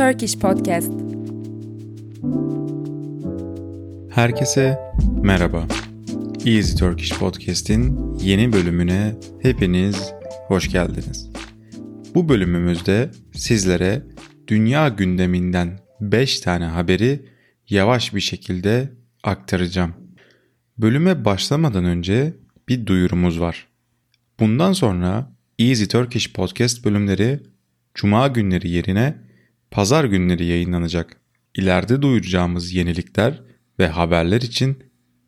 Turkish Podcast. Herkese merhaba. Easy Turkish Podcast'in yeni bölümüne hepiniz hoş geldiniz. Bu bölümümüzde sizlere dünya gündeminden 5 tane haberi yavaş bir şekilde aktaracağım. Bölüme başlamadan önce bir duyurumuz var. Bundan sonra Easy Turkish Podcast bölümleri Cuma günleri yerine Pazar günleri yayınlanacak. İleride duyuracağımız yenilikler ve haberler için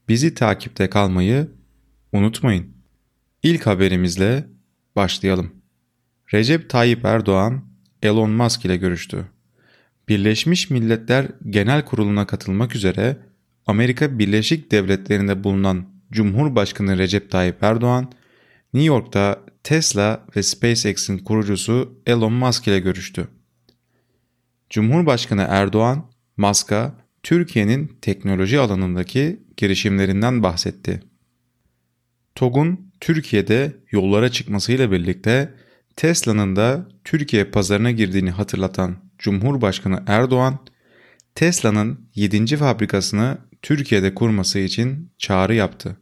bizi takipte kalmayı unutmayın. İlk haberimizle başlayalım. Recep Tayyip Erdoğan Elon Musk ile görüştü. Birleşmiş Milletler Genel Kurulu'na katılmak üzere Amerika Birleşik Devletleri'nde bulunan Cumhurbaşkanı Recep Tayyip Erdoğan, New York'ta Tesla ve SpaceX'in kurucusu Elon Musk ile görüştü. Cumhurbaşkanı Erdoğan, Musk'a Türkiye'nin teknoloji alanındaki girişimlerinden bahsetti. TOG'un Türkiye'de yollara çıkmasıyla birlikte Tesla'nın da Türkiye pazarına girdiğini hatırlatan Cumhurbaşkanı Erdoğan, Tesla'nın 7. fabrikasını Türkiye'de kurması için çağrı yaptı.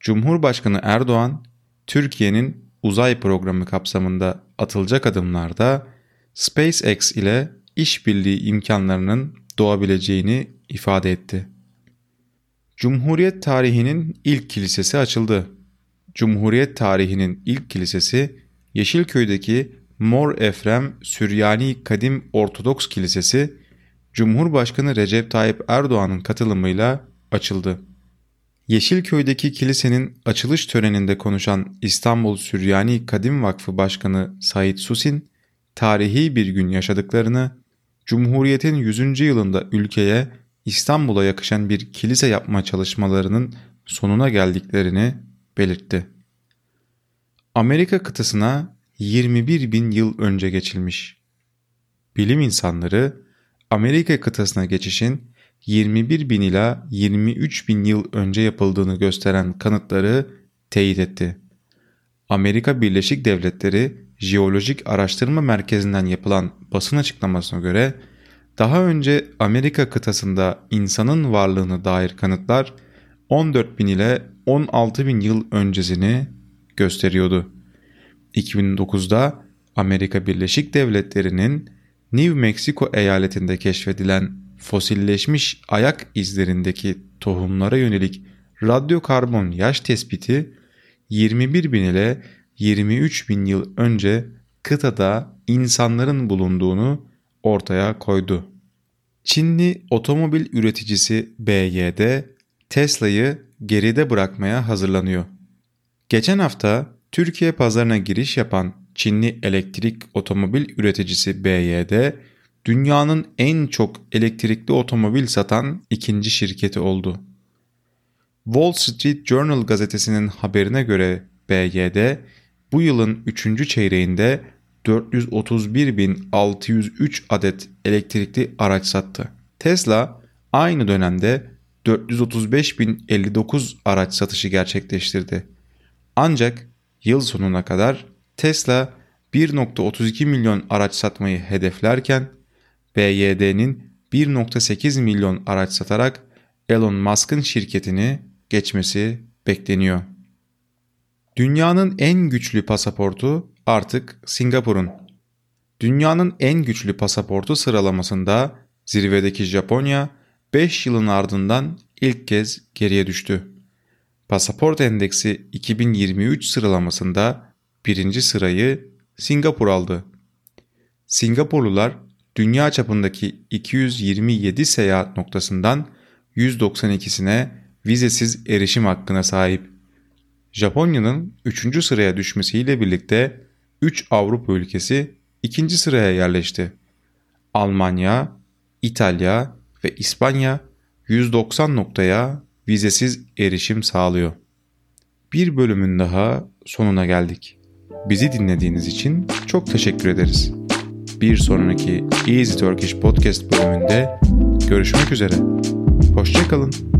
Cumhurbaşkanı Erdoğan, Türkiye'nin uzay programı kapsamında atılacak adımlarda SpaceX ile işbirliği imkanlarının doğabileceğini ifade etti. Cumhuriyet tarihinin ilk kilisesi açıldı. Cumhuriyet tarihinin ilk kilisesi Yeşilköy'deki Mor Efrem Süryani Kadim Ortodoks Kilisesi Cumhurbaşkanı Recep Tayyip Erdoğan'ın katılımıyla açıldı. Yeşilköy'deki kilisenin açılış töreninde konuşan İstanbul Süryani Kadim Vakfı Başkanı Said Susin, tarihi bir gün yaşadıklarını, Cumhuriyet'in 100. yılında ülkeye İstanbul'a yakışan bir kilise yapma çalışmalarının sonuna geldiklerini belirtti. Amerika kıtasına 21 bin yıl önce geçilmiş. Bilim insanları Amerika kıtasına geçişin 21 bin ila 23 bin yıl önce yapıldığını gösteren kanıtları teyit etti. Amerika Birleşik Devletleri Jeolojik Araştırma Merkezi'nden yapılan basın açıklamasına göre daha önce Amerika kıtasında insanın varlığını dair kanıtlar 14 bin ile 16 bin yıl öncesini gösteriyordu. 2009'da Amerika Birleşik Devletleri'nin New Mexico eyaletinde keşfedilen fosilleşmiş ayak izlerindeki tohumlara yönelik radyokarbon yaş tespiti 21 bin ile 23 bin yıl önce kıtada insanların bulunduğunu ortaya koydu. Çinli otomobil üreticisi BYD Tesla'yı geride bırakmaya hazırlanıyor. Geçen hafta Türkiye pazarına giriş yapan Çinli elektrik otomobil üreticisi BYD, dünyanın en çok elektrikli otomobil satan ikinci şirketi oldu. Wall Street Journal gazetesinin haberine göre BYD bu yılın 3. çeyreğinde 431.603 adet elektrikli araç sattı. Tesla aynı dönemde 435.059 araç satışı gerçekleştirdi. Ancak yıl sonuna kadar Tesla 1.32 milyon araç satmayı hedeflerken BYD'nin 1.8 milyon araç satarak Elon Musk'ın şirketini geçmesi bekleniyor. Dünyanın en güçlü pasaportu artık Singapur'un. Dünyanın en güçlü pasaportu sıralamasında zirvedeki Japonya 5 yılın ardından ilk kez geriye düştü. Pasaport Endeksi 2023 sıralamasında birinci sırayı Singapur aldı. Singapurlular dünya çapındaki 227 seyahat noktasından 192'sine vizesiz erişim hakkına sahip. Japonya'nın 3. sıraya düşmesiyle birlikte 3 Avrupa ülkesi 2. sıraya yerleşti. Almanya, İtalya ve İspanya 190 noktaya vizesiz erişim sağlıyor. Bir bölümün daha sonuna geldik. Bizi dinlediğiniz için çok teşekkür ederiz. Bir sonraki Easy Turkish Podcast bölümünde görüşmek üzere. Hoşçakalın.